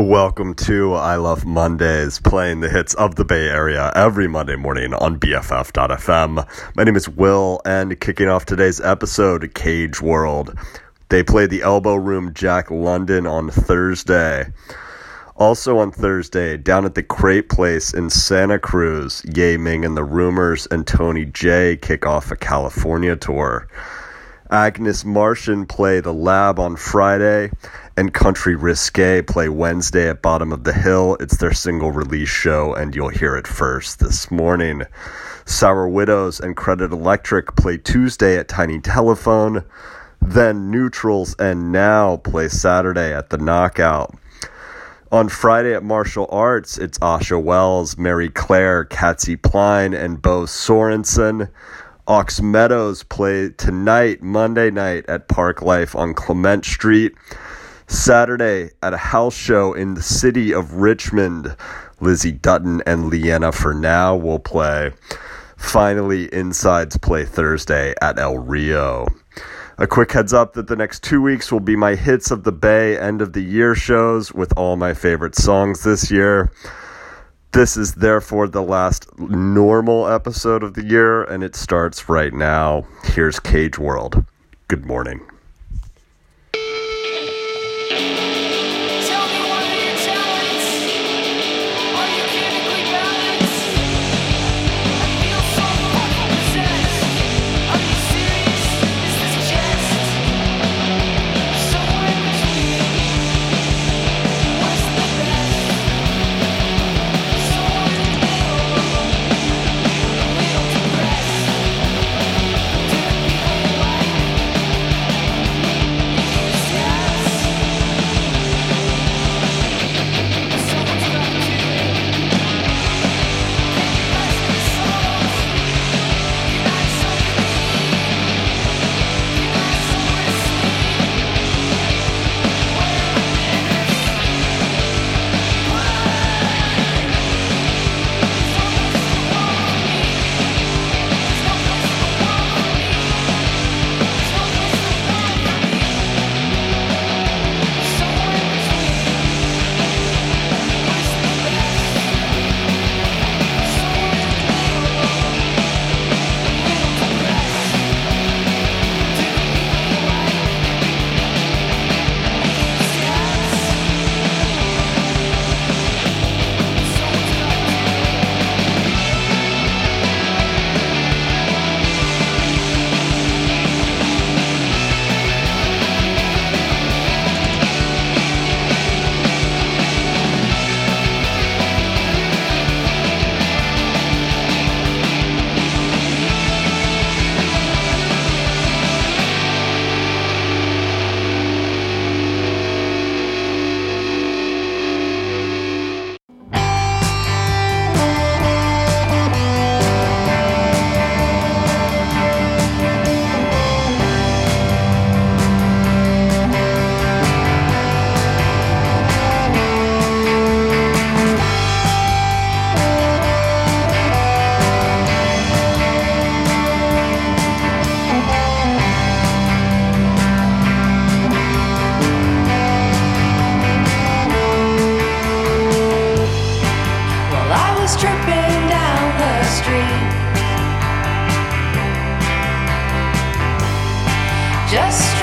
Welcome to I Love Mondays, playing the hits of the Bay Area every Monday morning on BFF.fm. My name is Will, and kicking off today's episode, Cage World. They played the Elbo Room Jack London on Thursday. Also on Thursday, down at the Crepe Place in Santa Cruz, Yea-Ming and the Rumors and Tony Jay kick off a California tour. Agnes Martian play The Lab on Friday, and Country Risqué play Wednesday at Bottom of the Hill. It's their single release show, and you'll hear it first this morning. Sour Widows and Credit Electric play Tuesday at Tiny Telephone. Then Neutrals and Now play Saturday at the Knockout. On Friday at Martial Arts, it's Asha Wells, Mary Claire, Katsy Pline, and Bo Sorensen. Ox Meadows play tonight, Monday night at Park Life on Clement Street. Saturday at a house show in the city of Richmond. Lizzie Dutton and Leanna for now will play. Finally, Insides play Thursday at El Rio. A quick heads up that the next two weeks will be my hits of the Bay end of the year shows with all my favorite songs this year. This is therefore the last normal episode of the year, and it starts right now. Here's Cage World. Good morning. Just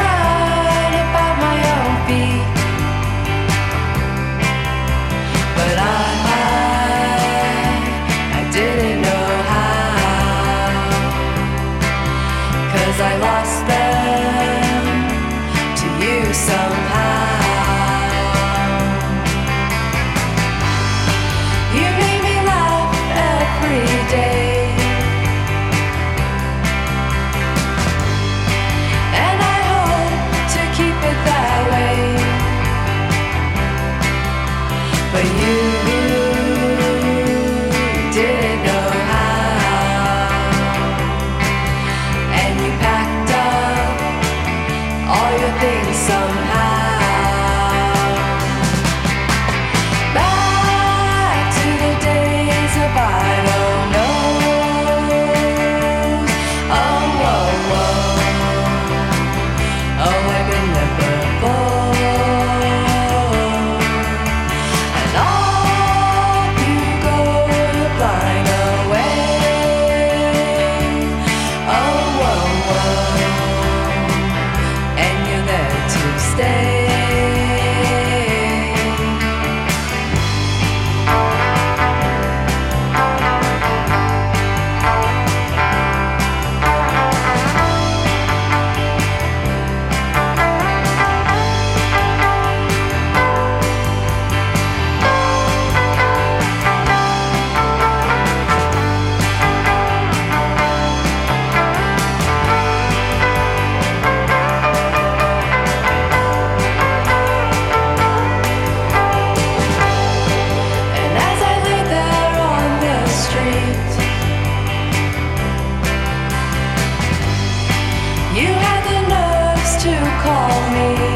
call me.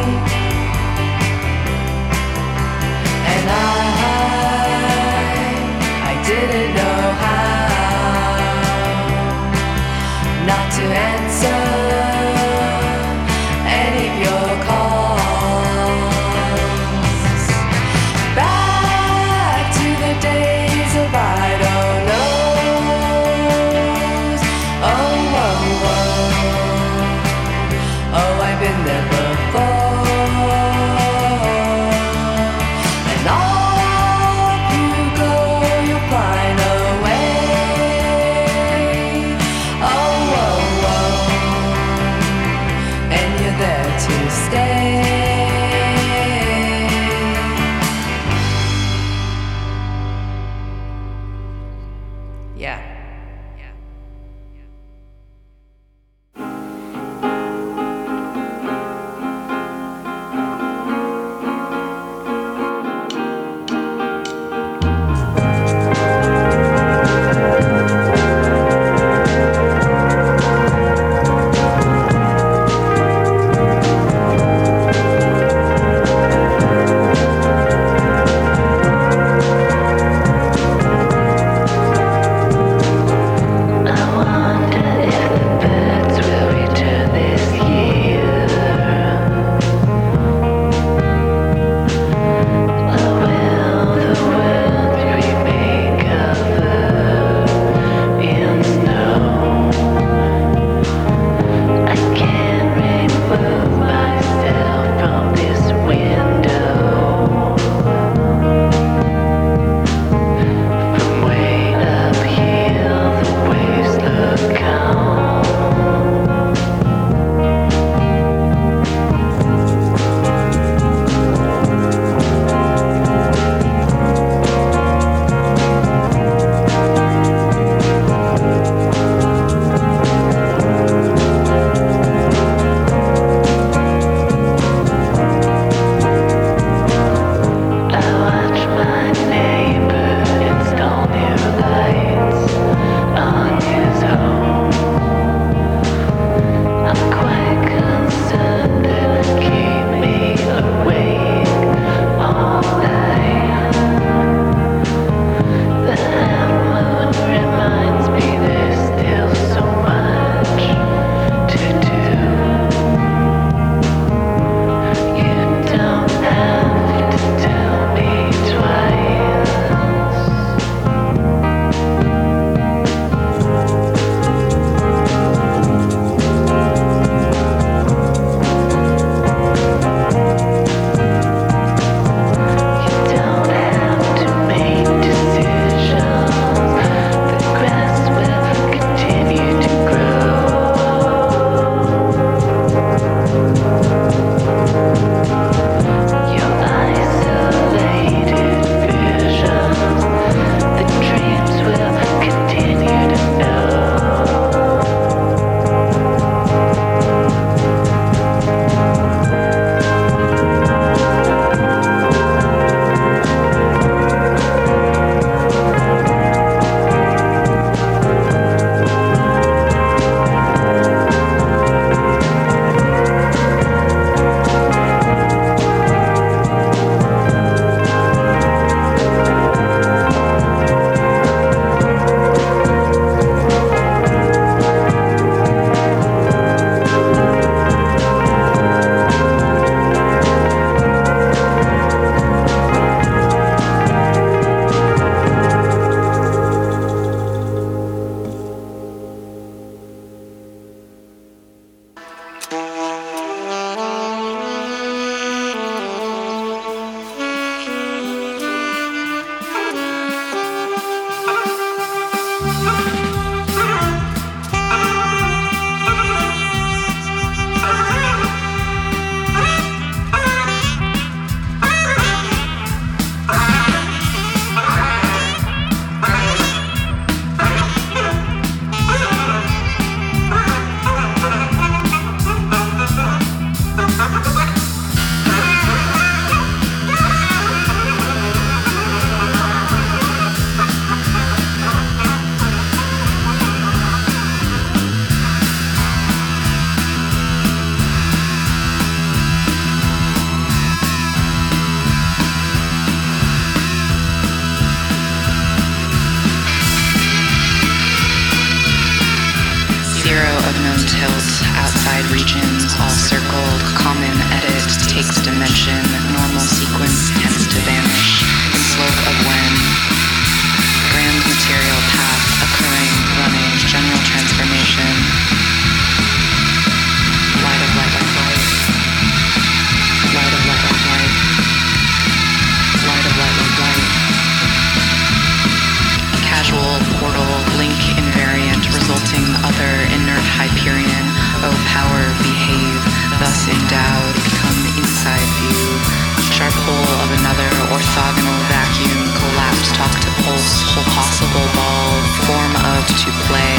Possible ball, form of to play,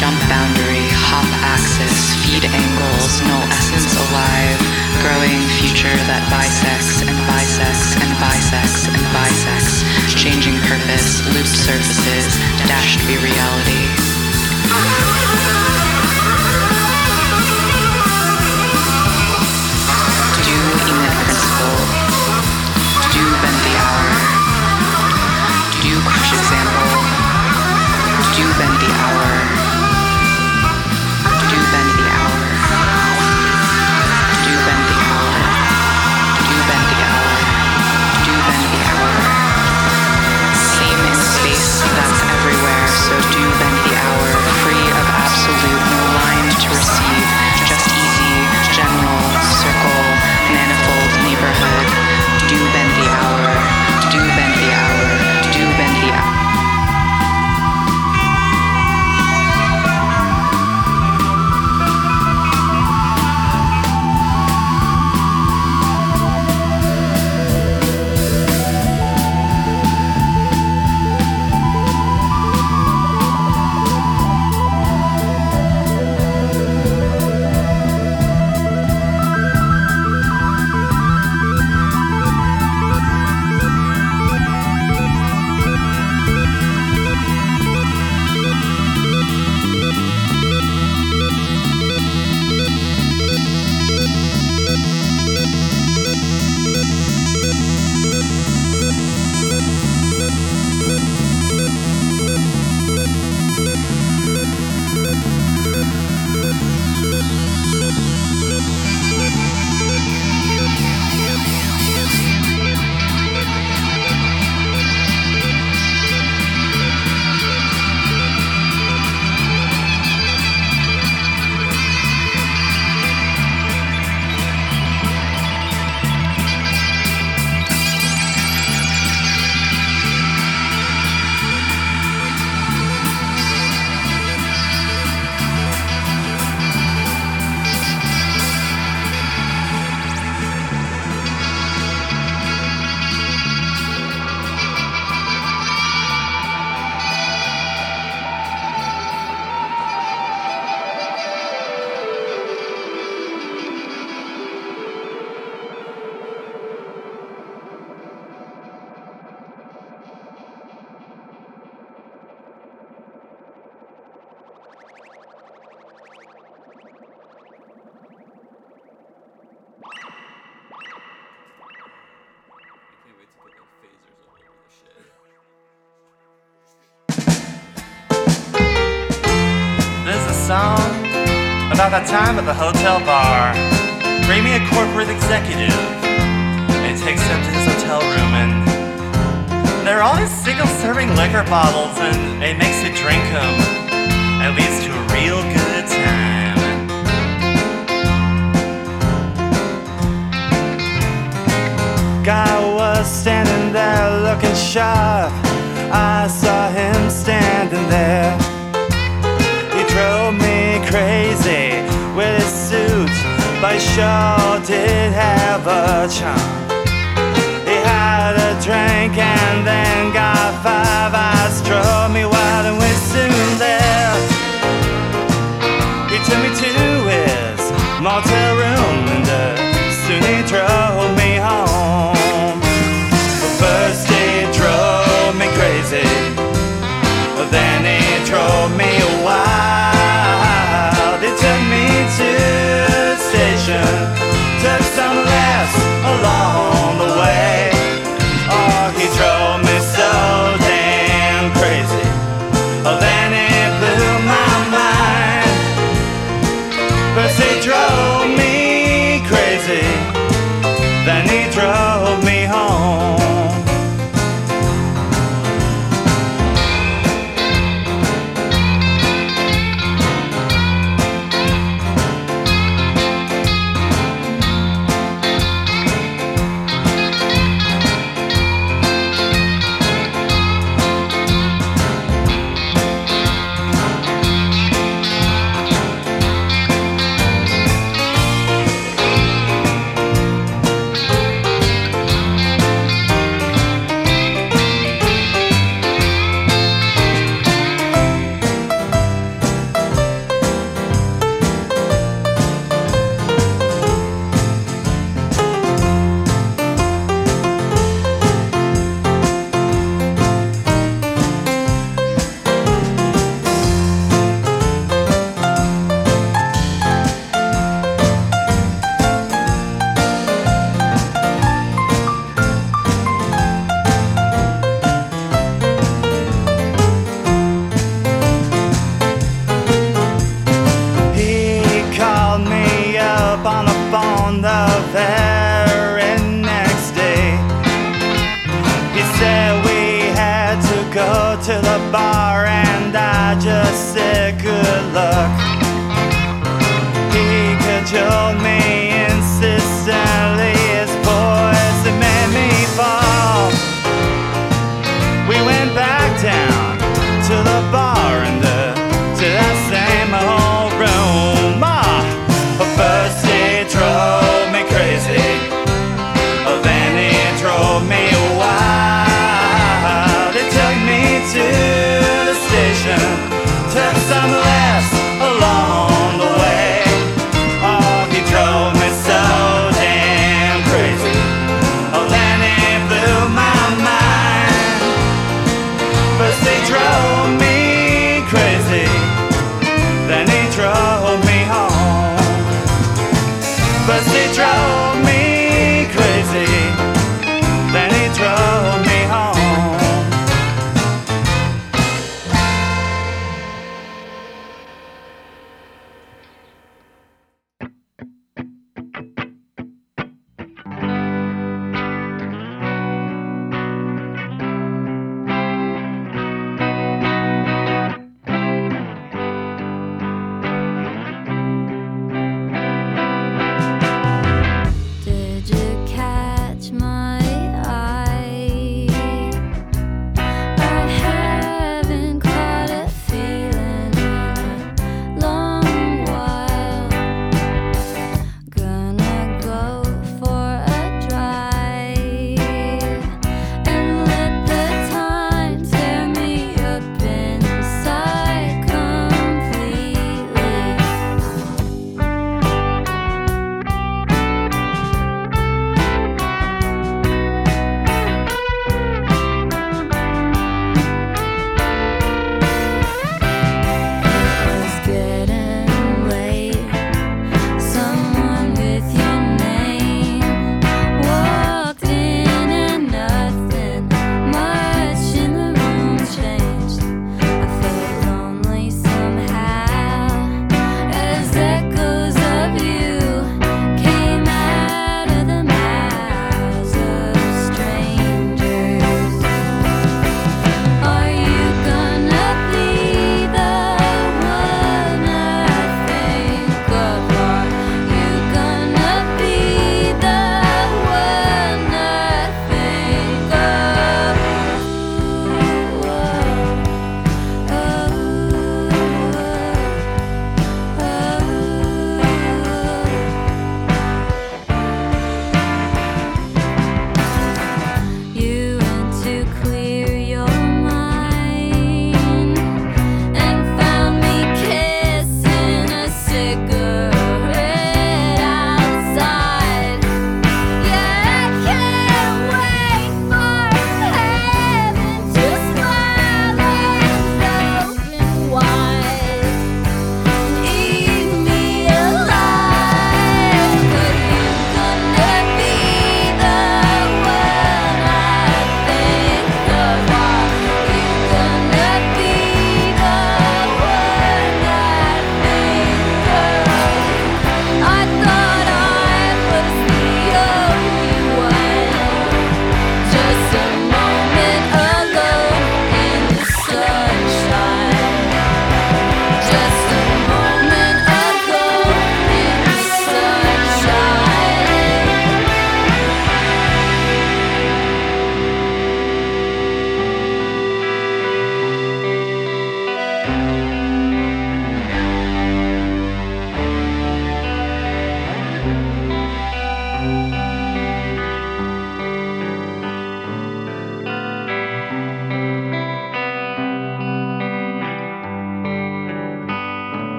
jump boundary, hop axis, feed angles, null essence alive, growing future that bisects and bisects and bisects and bisects, changing purpose, looped surfaces, dashed be reality. That time at the hotel bar. Bring me a corporate executive. And takes him to his hotel room and they're all these single serving liquor bottles and it makes you drink them. And leads to a real good time. Guy was standing there looking sharp. I saw him standing there. But sure did have a charm. He had a drink and then got five eyes, drove me wild, and we soon left. He took me to his motel room and uh, soon he drove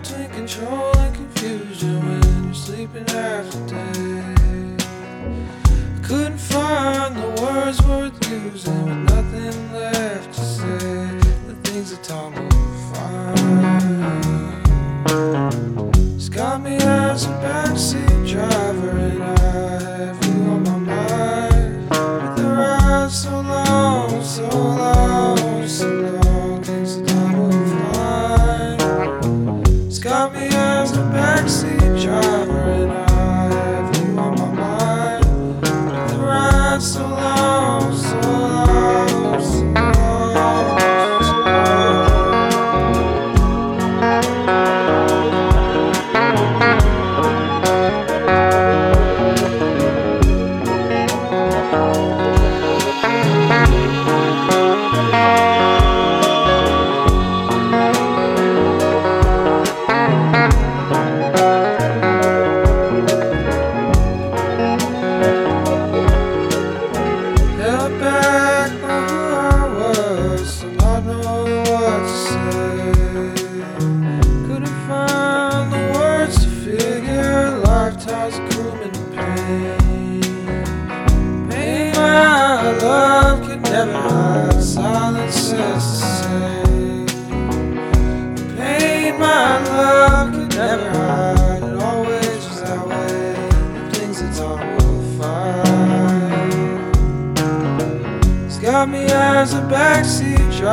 Between control and confusion, when you're sleeping half the day. Couldn't find the words worth using with nothing left to say. The things that tumble find. It's got me as a backseat driver and I.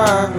time.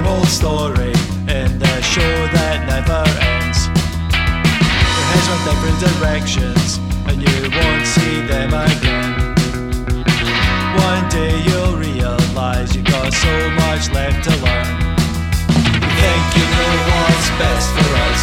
same old story in the show that never ends. Your heads went different directions, and you won't see them again. One day you'll realize you got so much left to learn. You think you know what's best for us.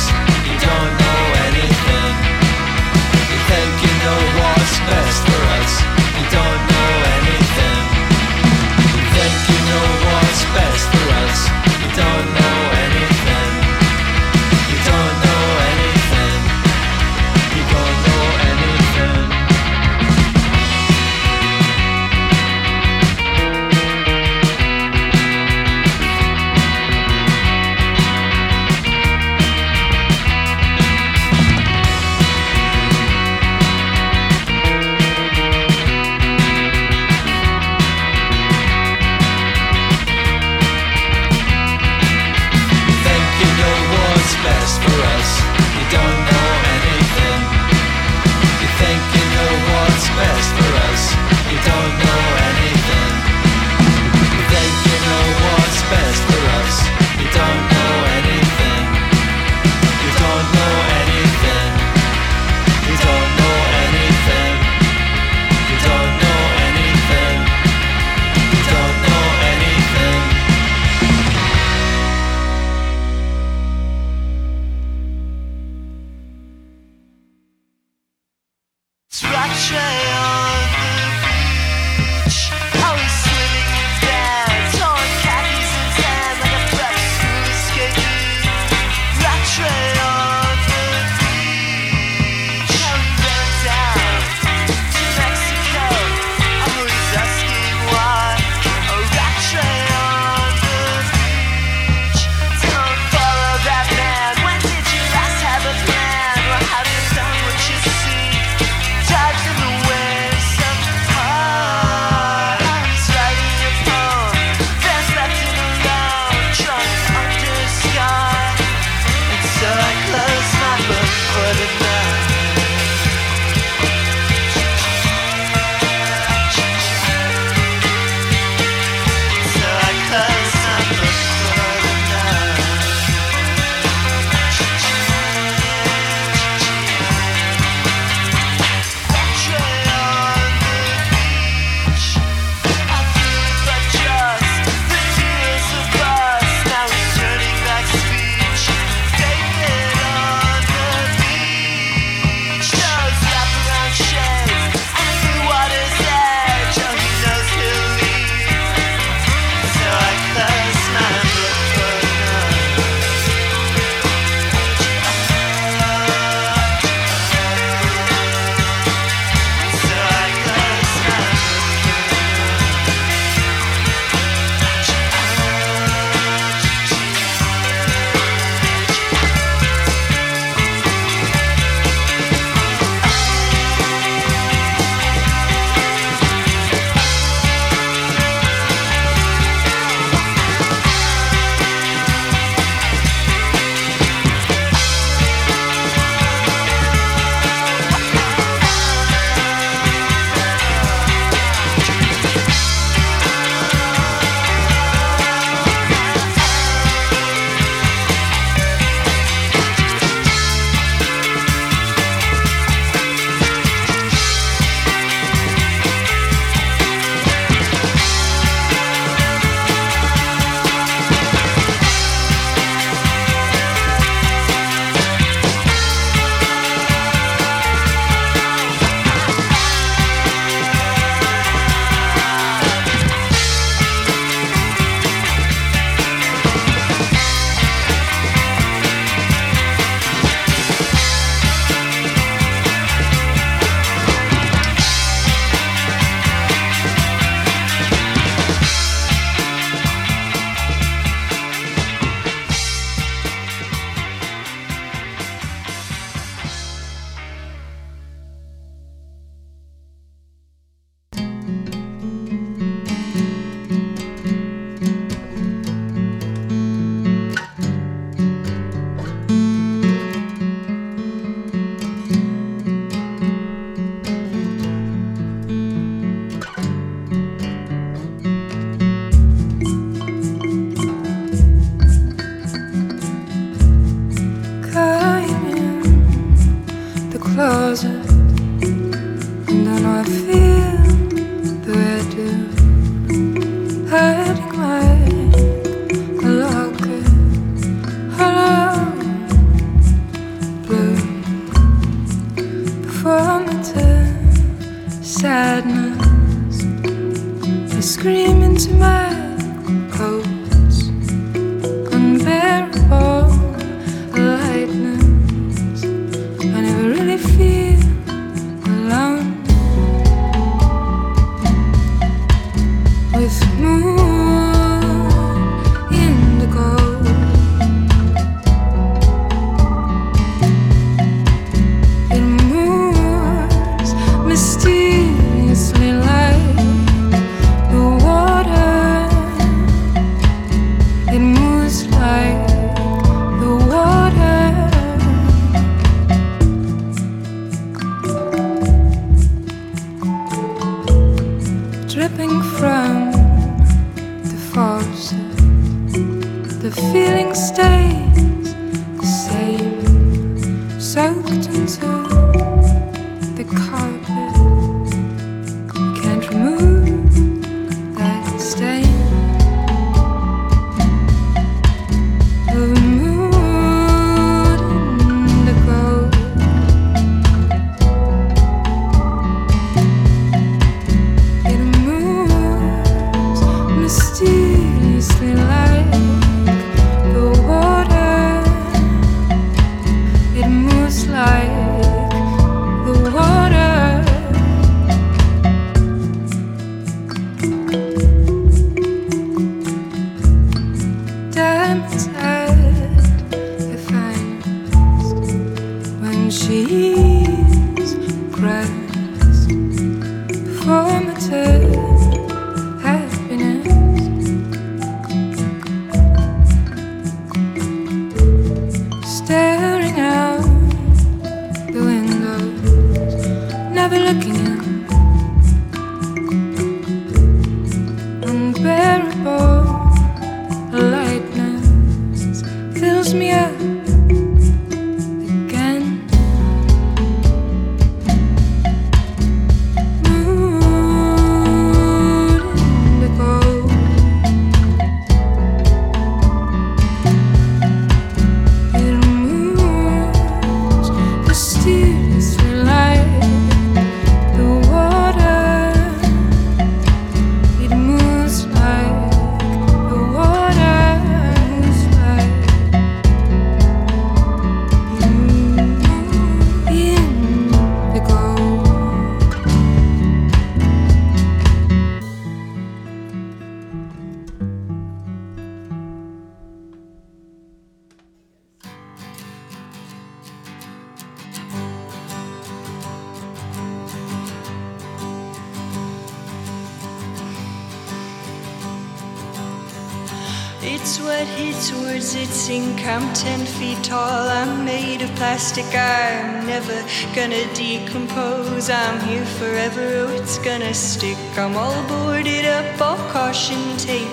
Plastic. I'm never gonna decompose. I'm here forever. Oh, it's gonna stick. I'm all boarded up, all caution tape.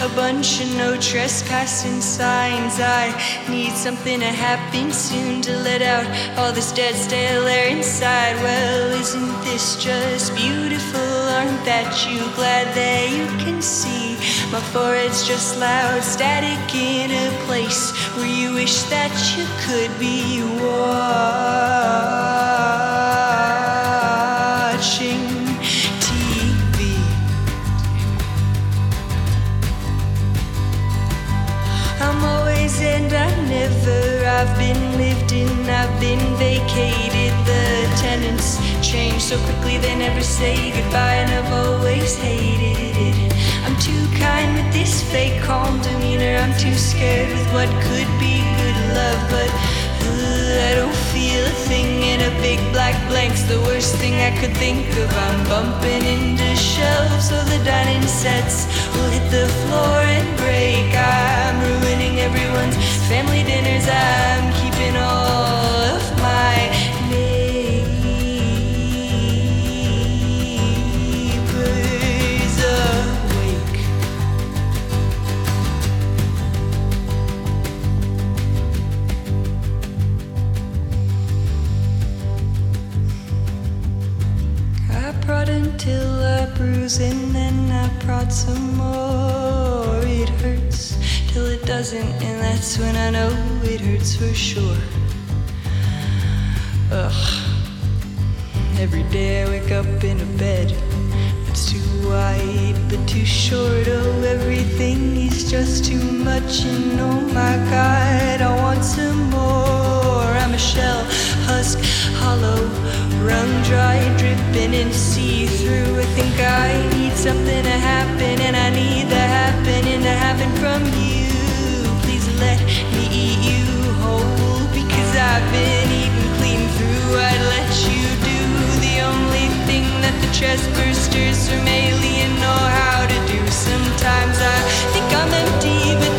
A bunch of no trespassing signs. I need something to happen soon to let out all this dead, stale air inside. Well, isn't this just beautiful? Aren't that you glad that you can see? My forehead's just loud static in a place where you wish that you could be watching TV. I'm always and I never. I've been lived in, I've been vacated. The tenants change so quickly they never say goodbye, and I've always hated it. I'm too kind with this fake calm demeanor. I'm too scared with what could be good love, but uh, I don't feel a thing in a big black blank's the worst thing I could think of. I'm bumping into shelves so the dining sets will hit the floor prod some more. It hurts till it doesn't, and that's when I know it hurts for sure. Ugh. Every day I wake up in a bed that's too wide but too short. Oh, everything is just too much, and oh my god, I want some more. I'm a shell, husk, hollow, wrung dry, dripping and see through. I think I need something to happen, and I need the happening to happen from you. Please let me eat you whole because I've been eaten clean through. I'd let you do the only thing that the chest bursters from Alien know how to do. Sometimes I think I'm empty, but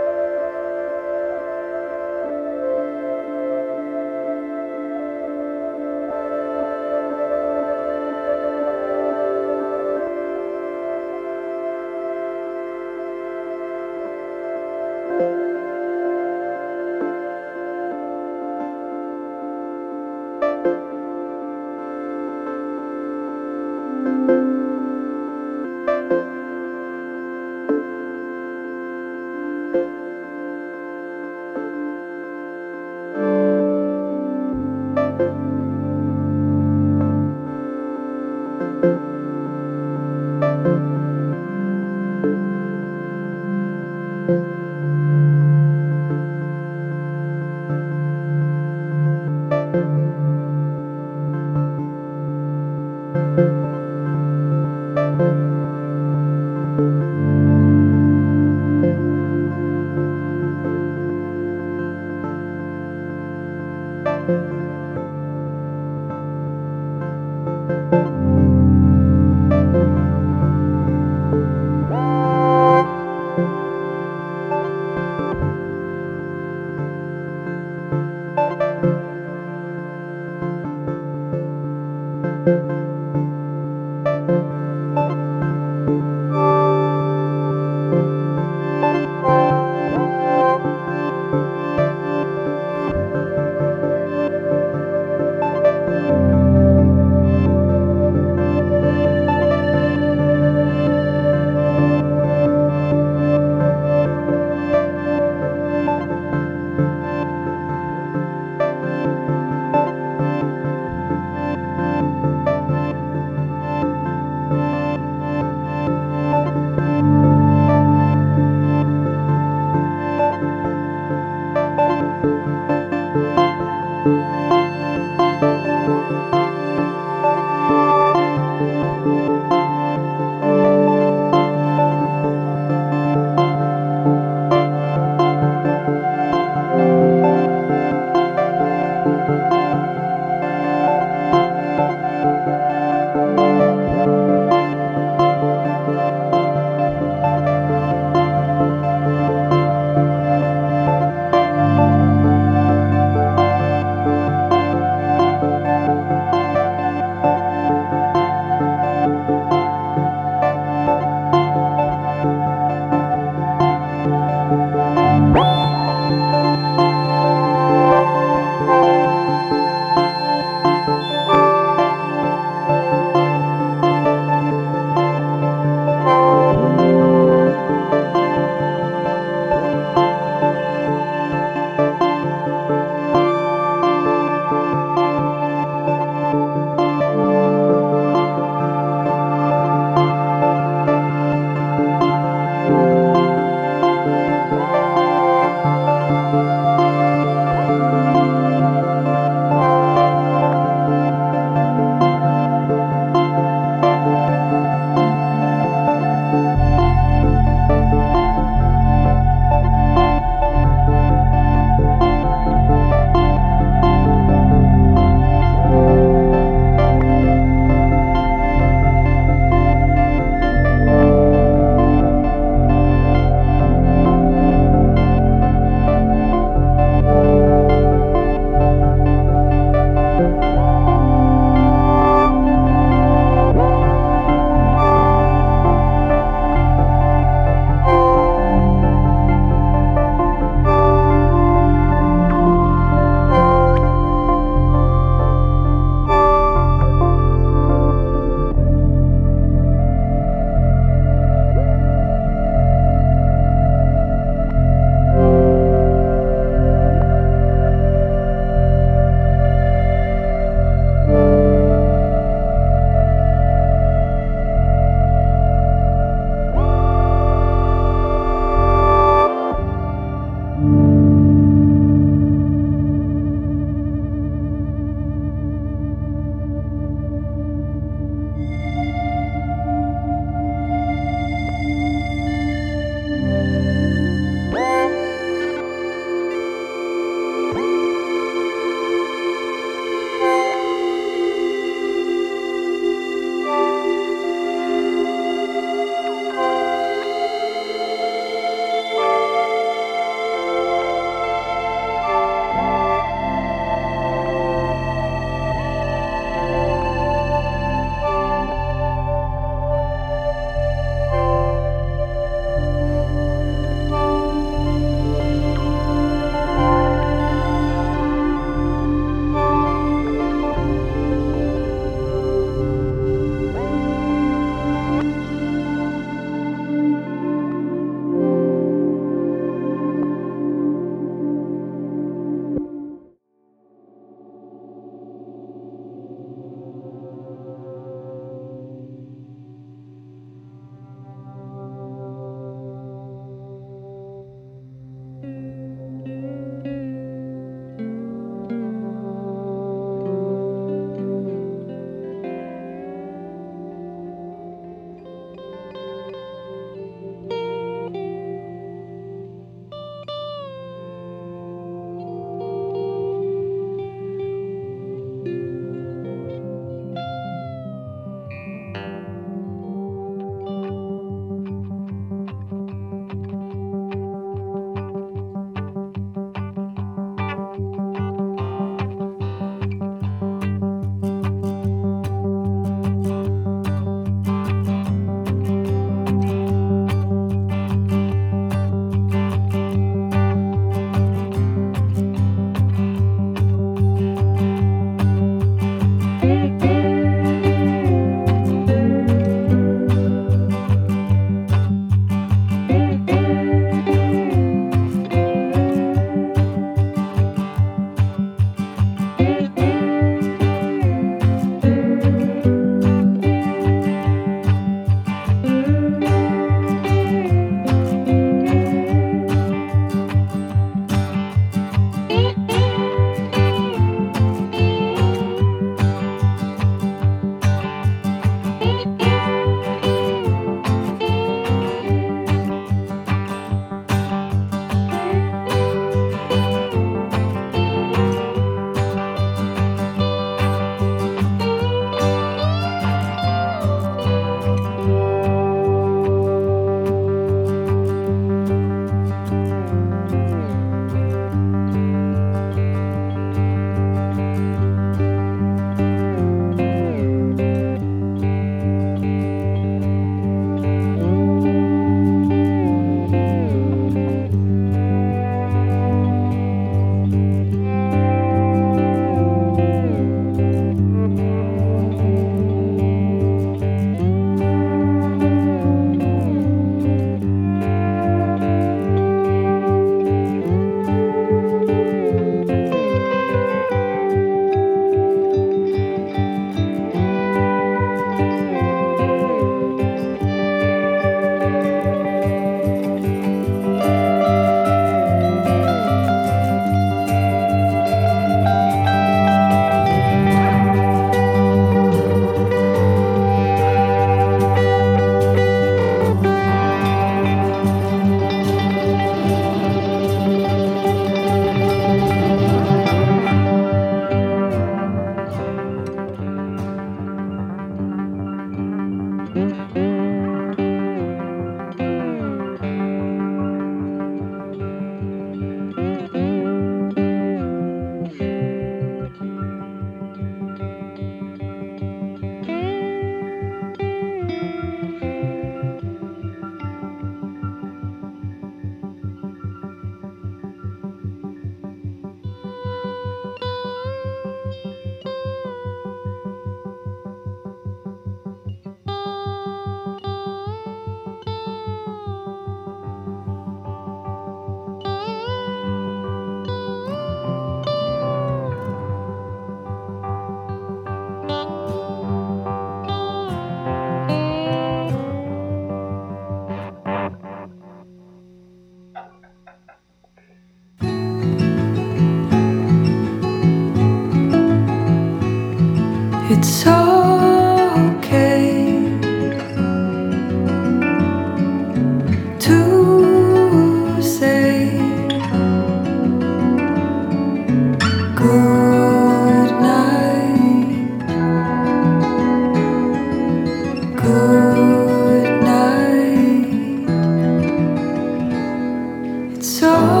It's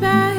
back,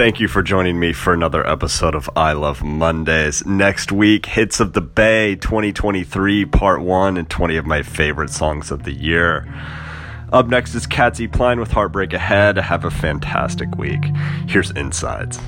thank you for joining me for another episode of I Love Mondays. Next week, Hits of the Bay 2023, Part 1, and 20 of my favorite songs of the year. Up next is Katsy Pline with Heartbreak Ahead. Have a fantastic week. Here's Insides.